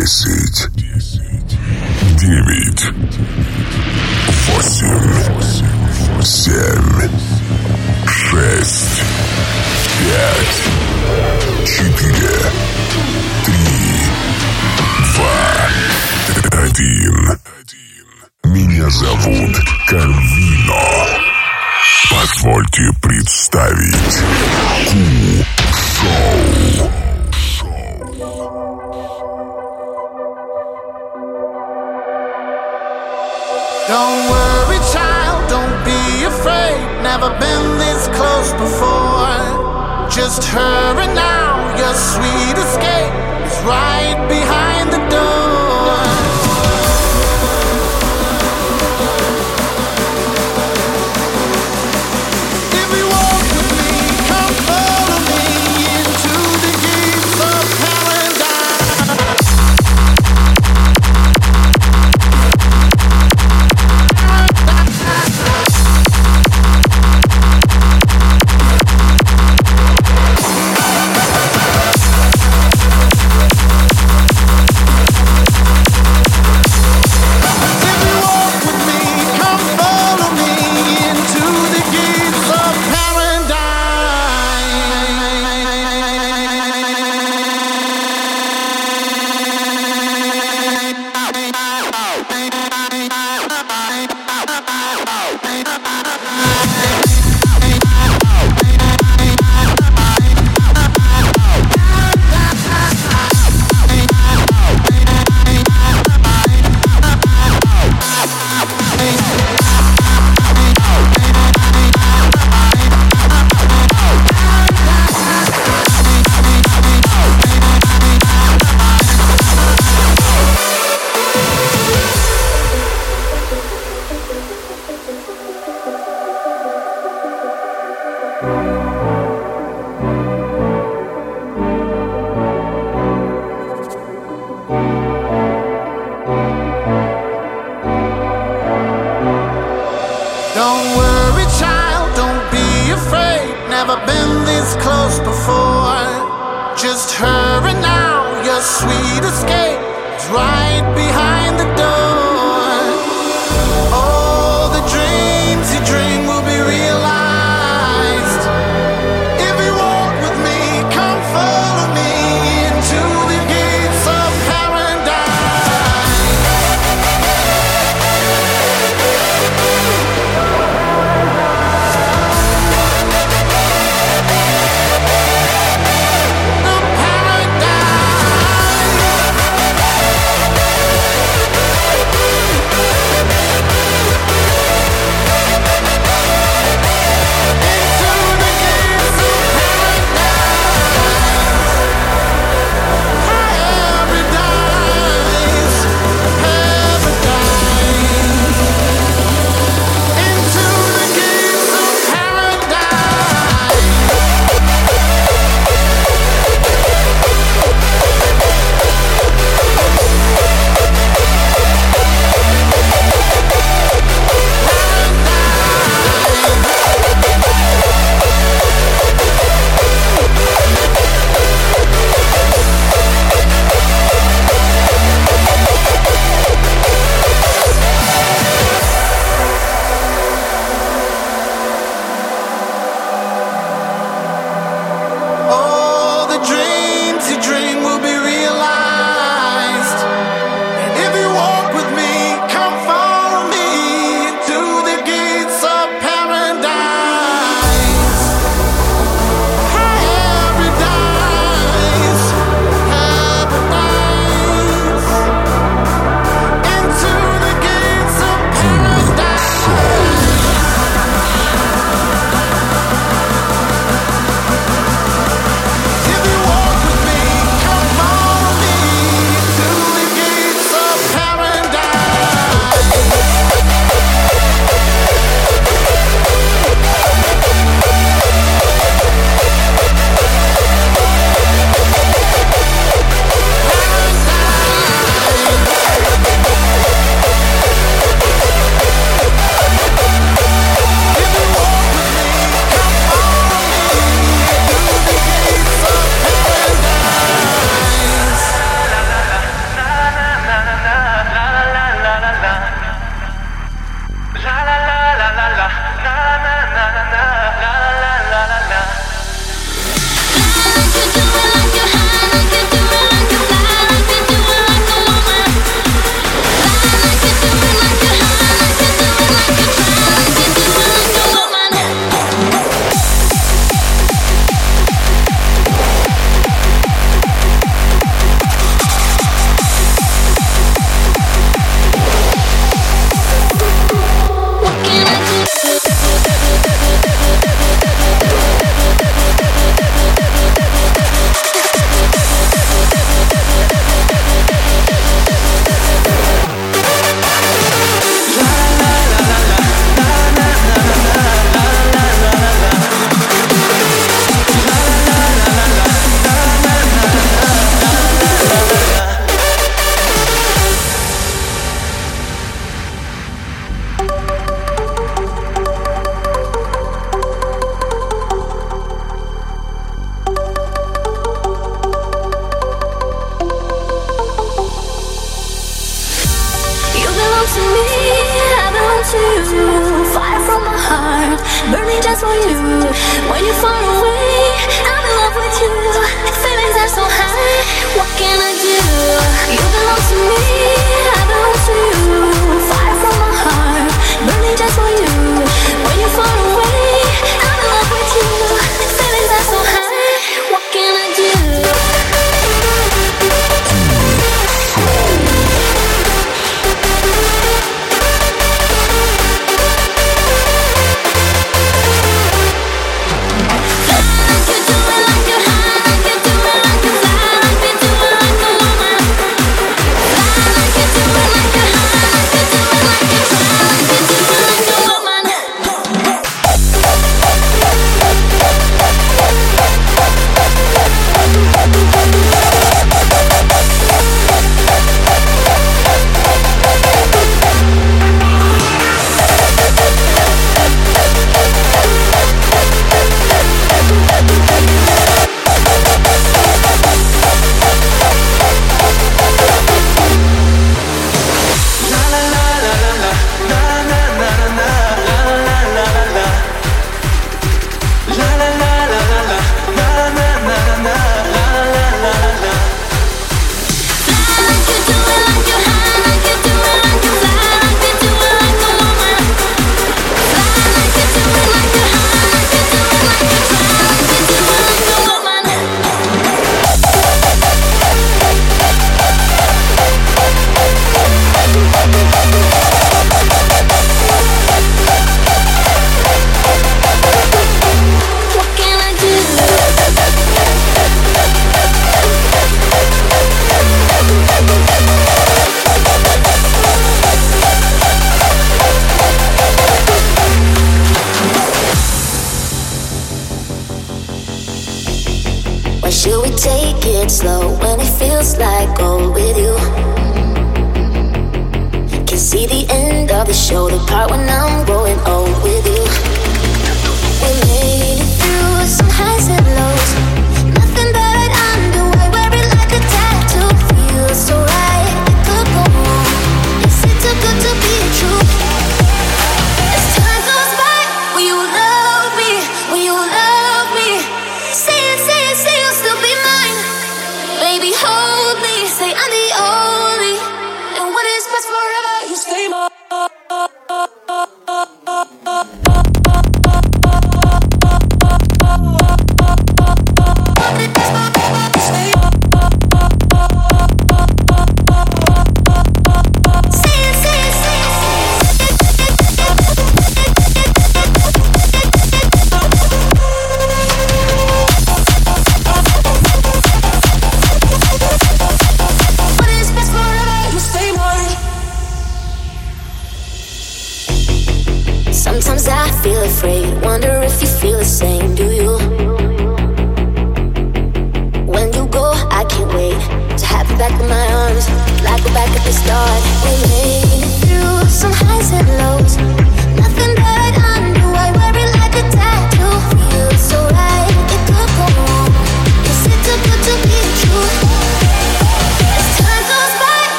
Десять. Девять. Восемь. Семь. Шесть. Пять. Четыре. Три. Два. Один. Меня зовут Карвино. Позвольте представить Ку-шоу. Don't worry, child, don't be afraid. Never been this close before. Just hurry now, your sweet escape is right behind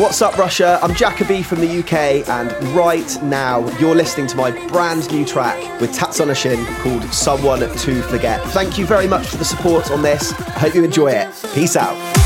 What's up, Russia? I'm Jacoby from the UK, and right now you're listening to my brand new track with Tatsunoshin called Someone to Forget. Thank you very much for the support on this. I hope you enjoy it. Peace out.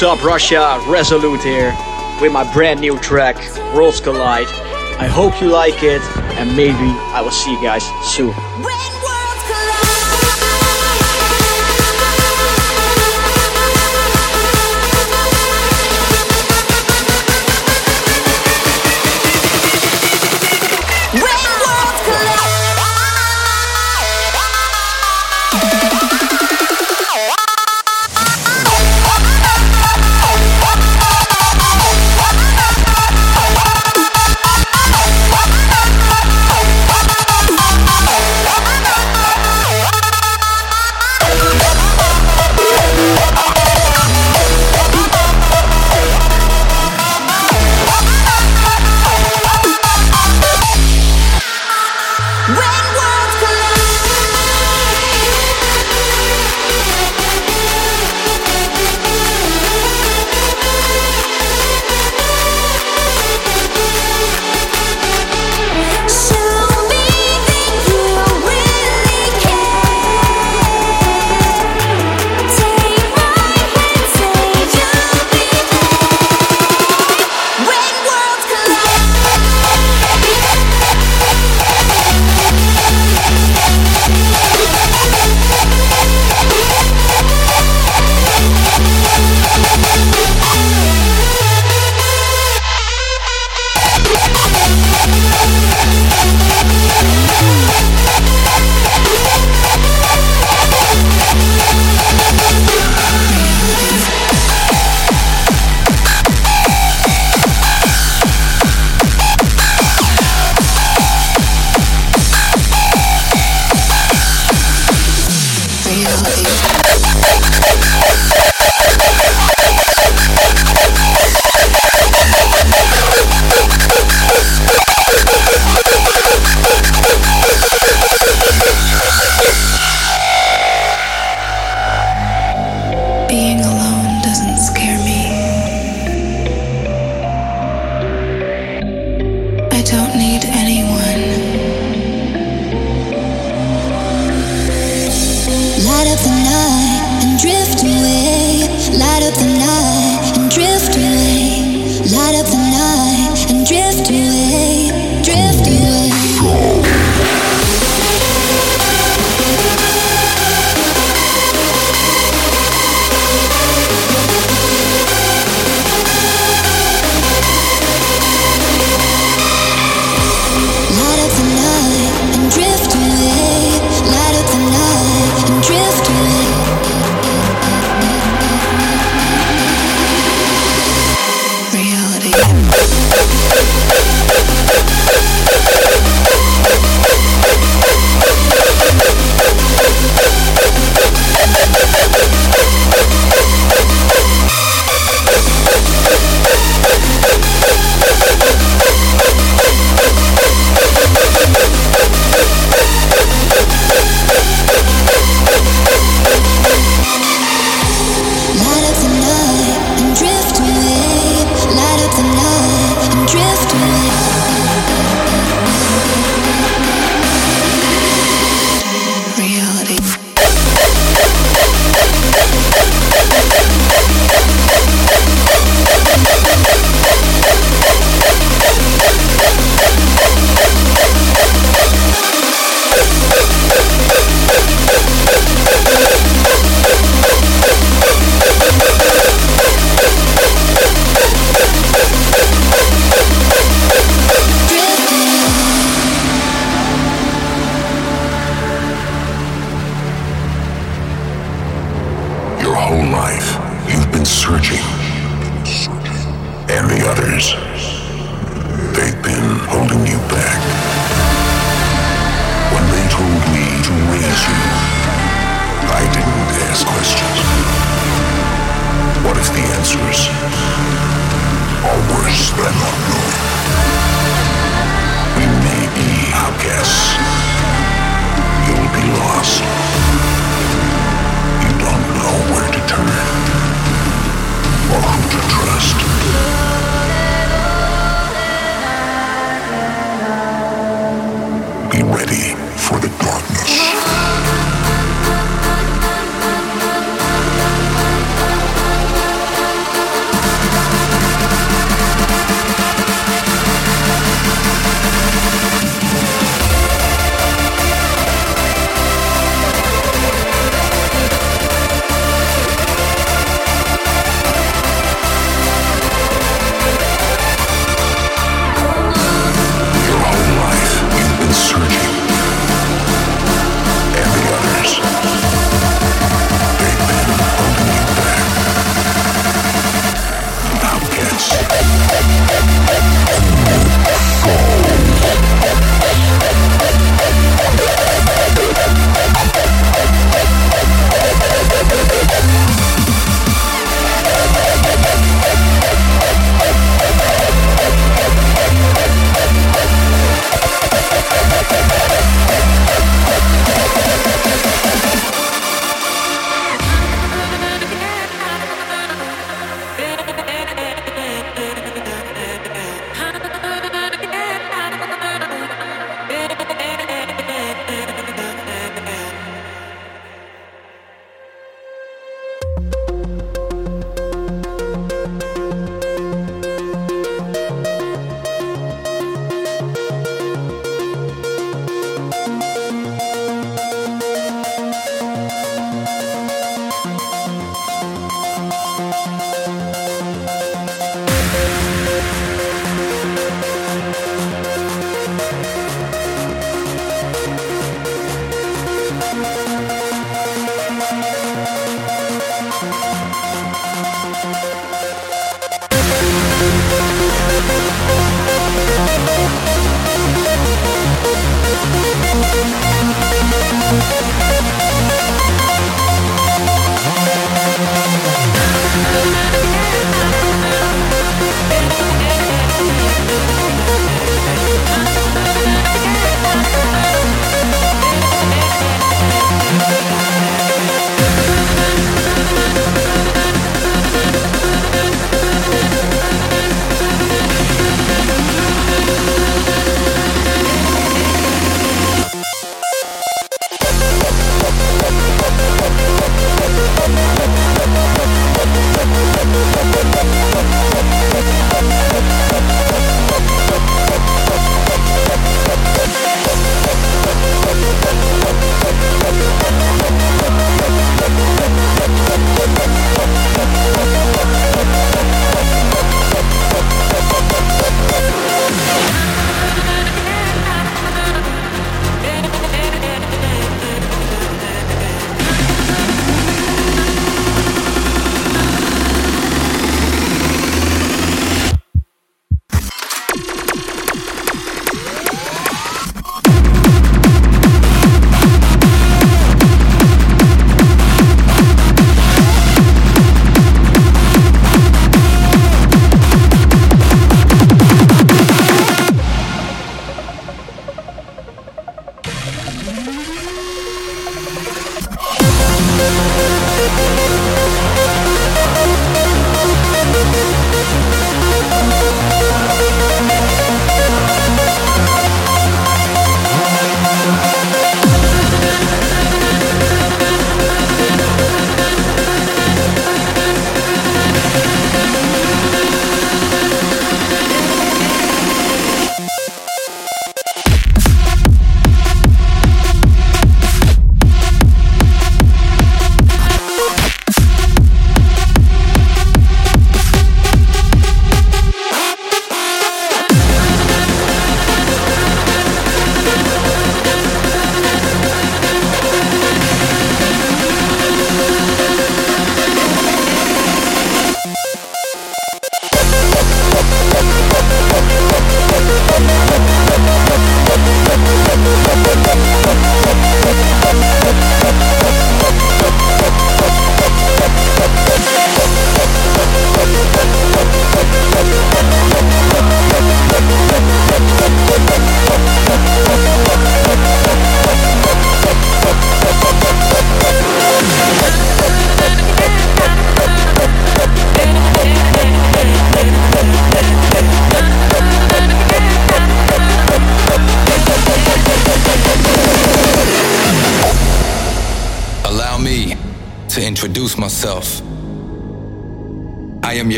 Yo, what is up, Russia? Resolute here with my brand new track, Worlds Collide. I hope you like it, and maybe I will see you guys soon. be ready for the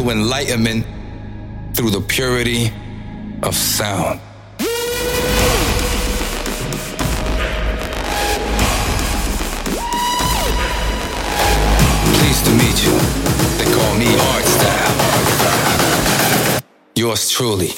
to enlightenment through the purity of sound. Pleased to meet you. They call me Hardstyle. Yours truly.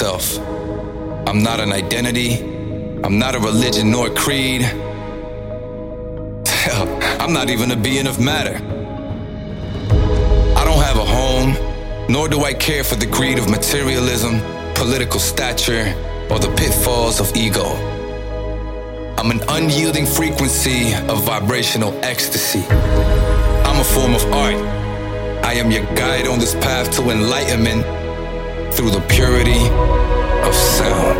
Myself. I'm not an identity, I'm not a religion nor a creed. I'm not even a being of matter. I don't have a home, nor do I care for the greed of materialism, political stature, or the pitfalls of ego. I'm an unyielding frequency of vibrational ecstasy. I'm a form of art. I am your guide on this path to enlightenment through the purity of sound.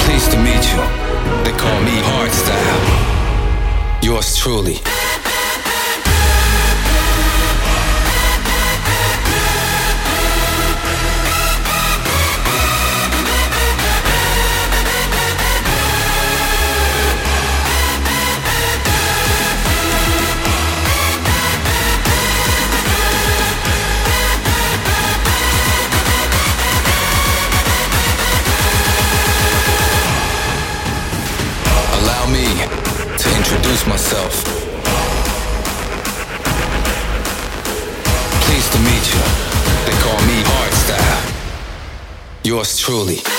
Pleased to meet you. They call me Hardstyle. Yours truly. Myself. Pleased to meet you. They call me Hardstyle. Yours truly.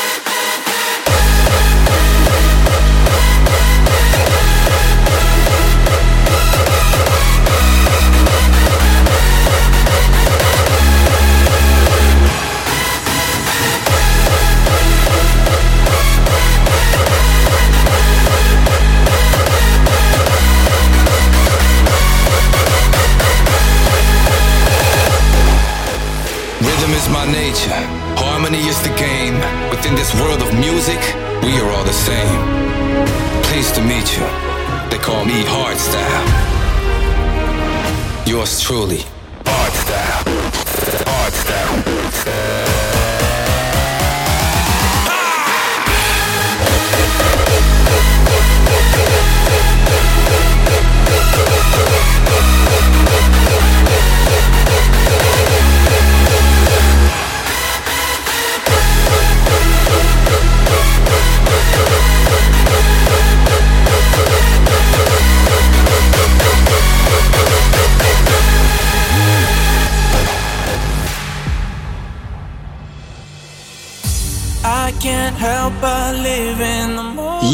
Harmony is the game. Within this world of music, we are all the same. Pleased to meet you. They call me Hardstyle. Yours truly, Hardstyle. Hardstyle.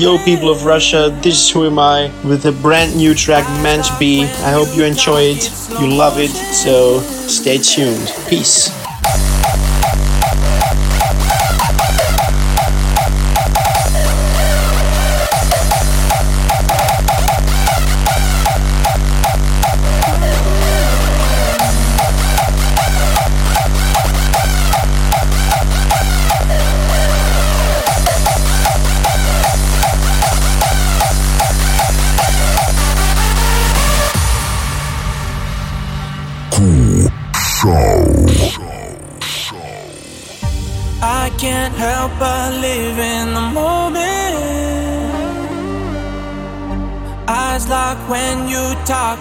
Yo, people of Russia, this is Who Am I with a brand new track, Meant to Be. I hope you enjoy it, you love it, so stay tuned. Peace.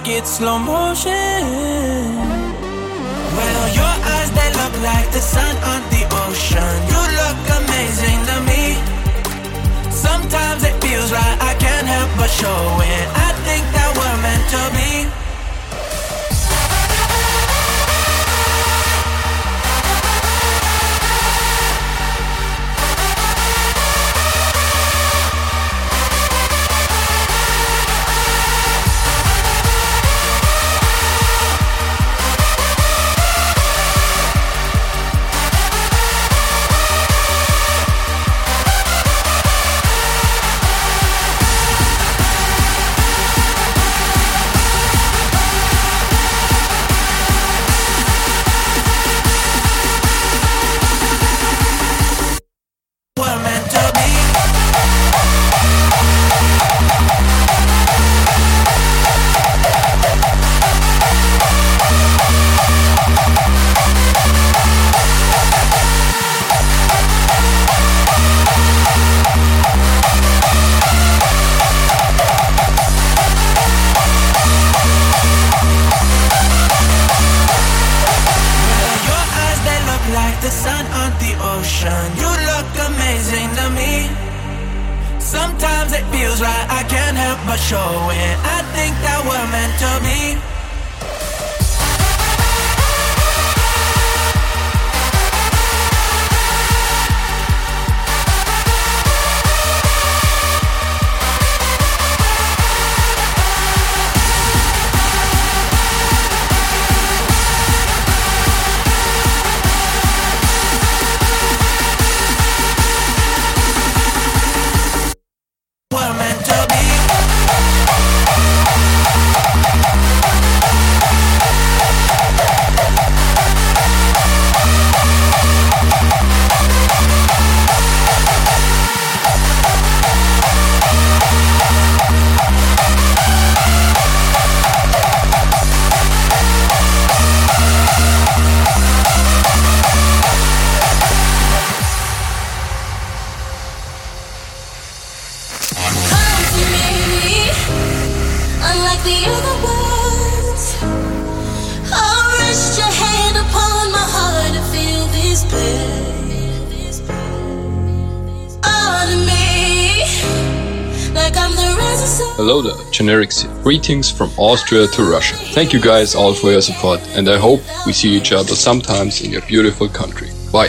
It's slow motion. Well, your eyes they look like the sun on the ocean. You look amazing to me. Sometimes it feels right, I can't help but show it. Can't Greetings from Austria to Russia. Thank you guys all for your support, and I hope we see each other sometimes in your beautiful country. Bye.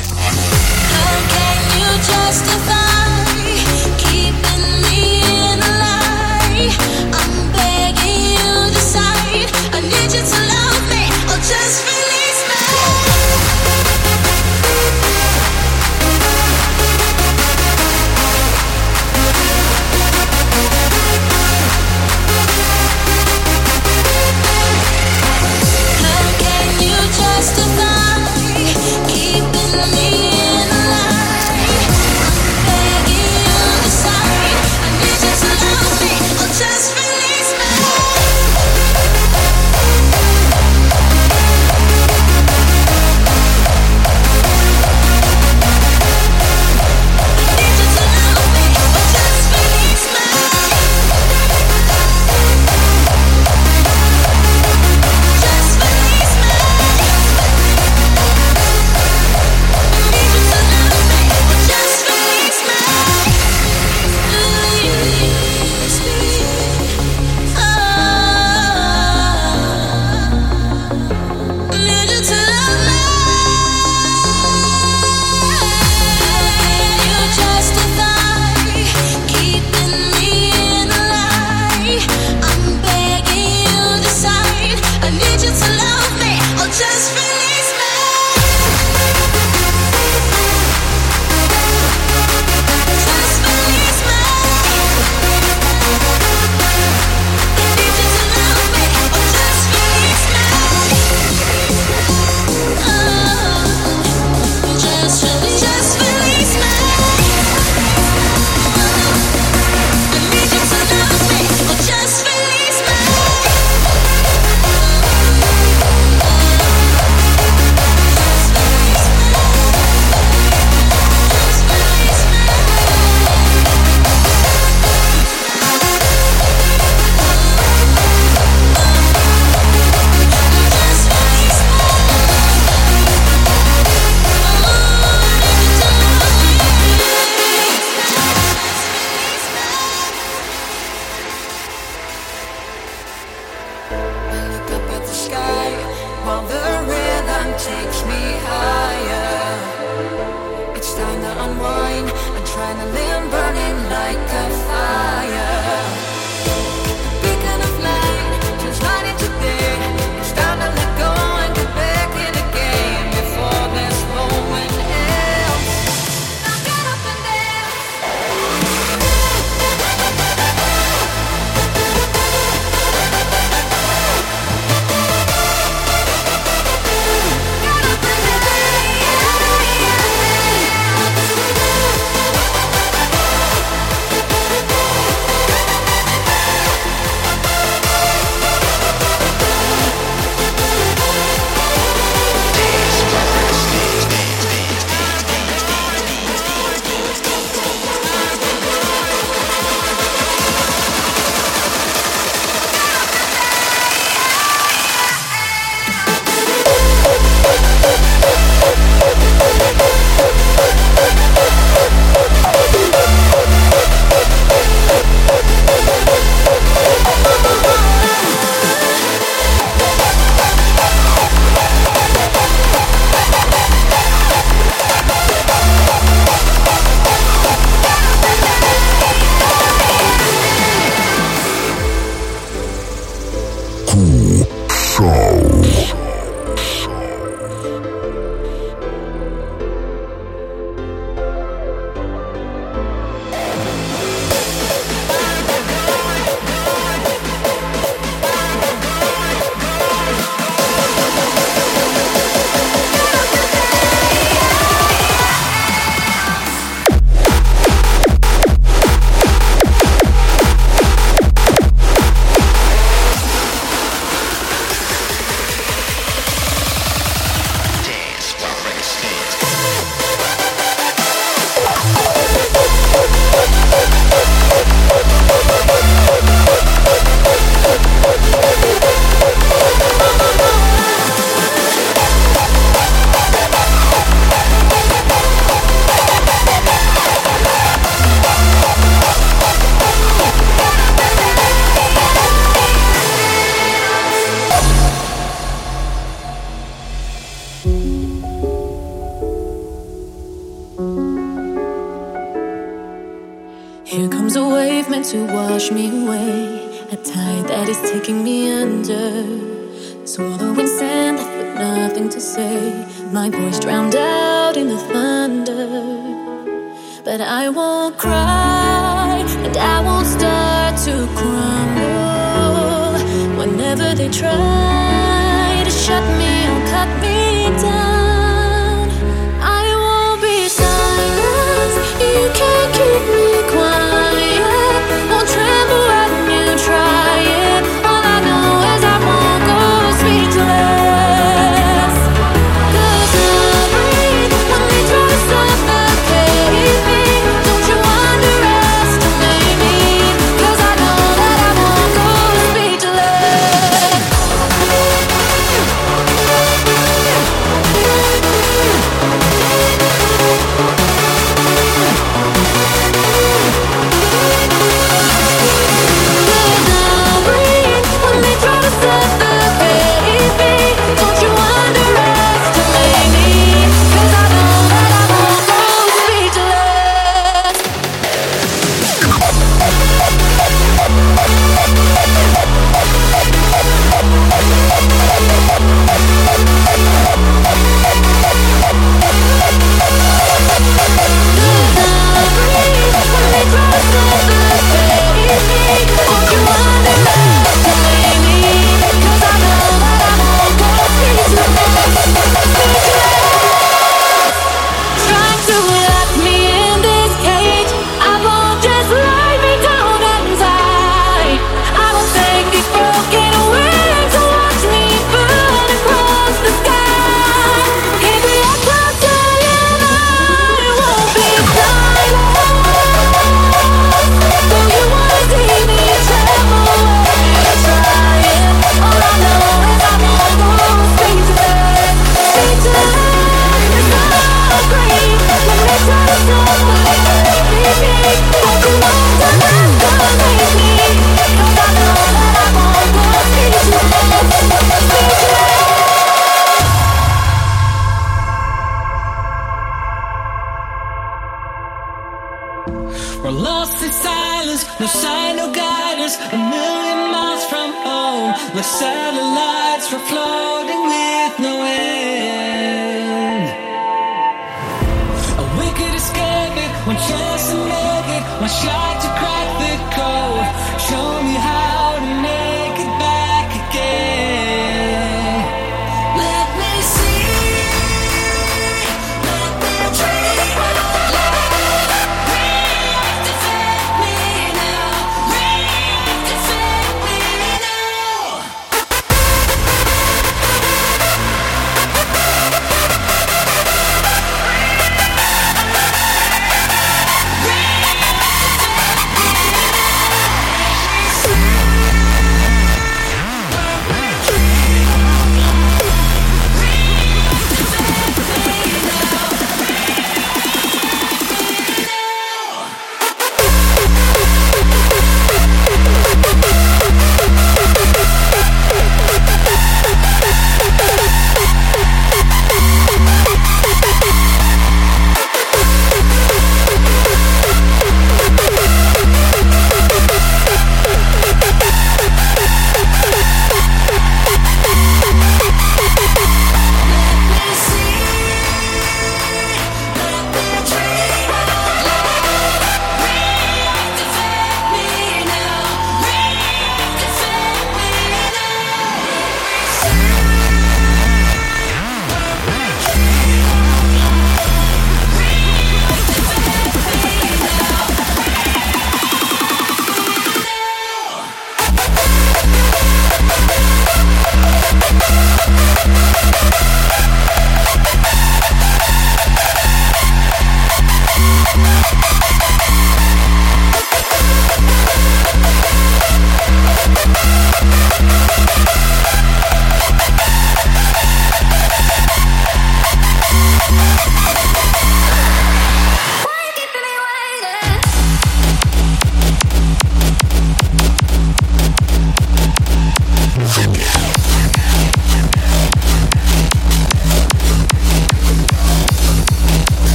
like satellites were floating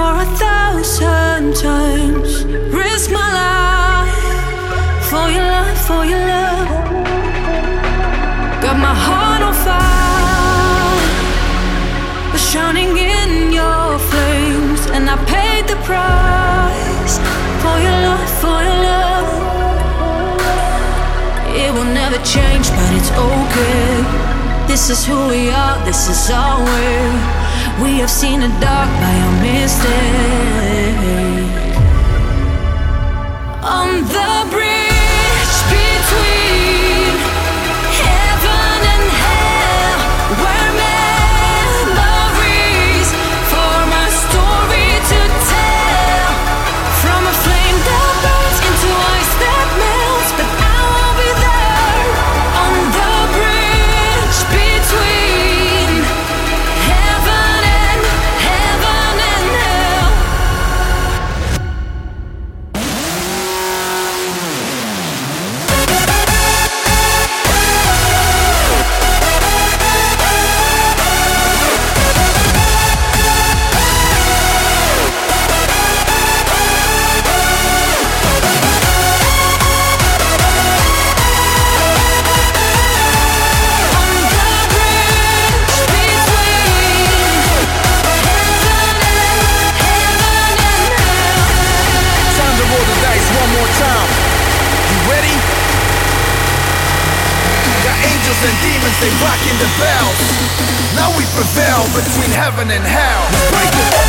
for a thousand times. Risk my life for your love, for your love. Got my heart on fire, shining in your flames, and I paid the price for your love, for your love. It will never change, but it's okay. This is who we are, this is our way. We have seen the dark by our mistake. On the bridge. They rocking the bells. Now we prevail between heaven and hell. Break changing,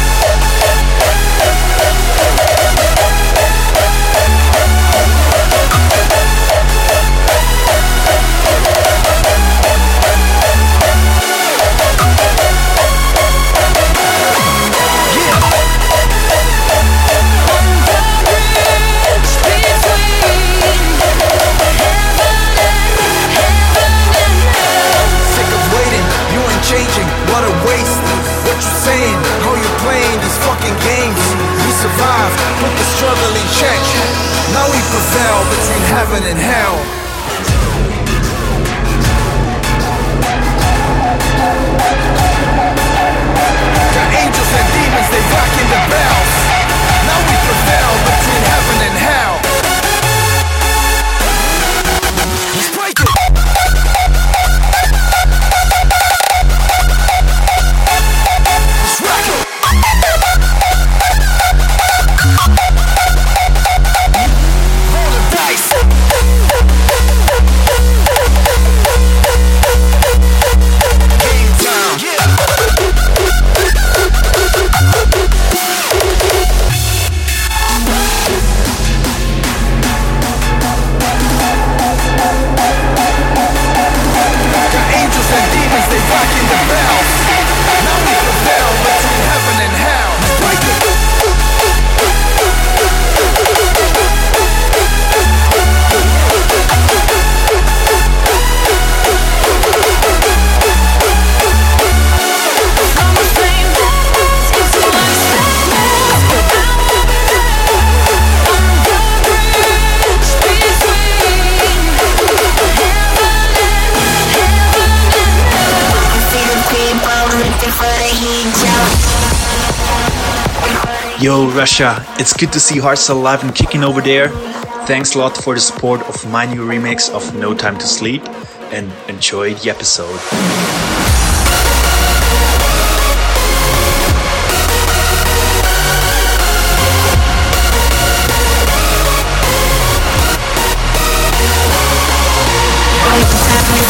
Yo, Russia, it's good to see Hearts alive and kicking over there. Thanks a lot for the support of my new remix of No Time to Sleep and enjoy the episode.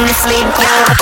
time to sleep, girl.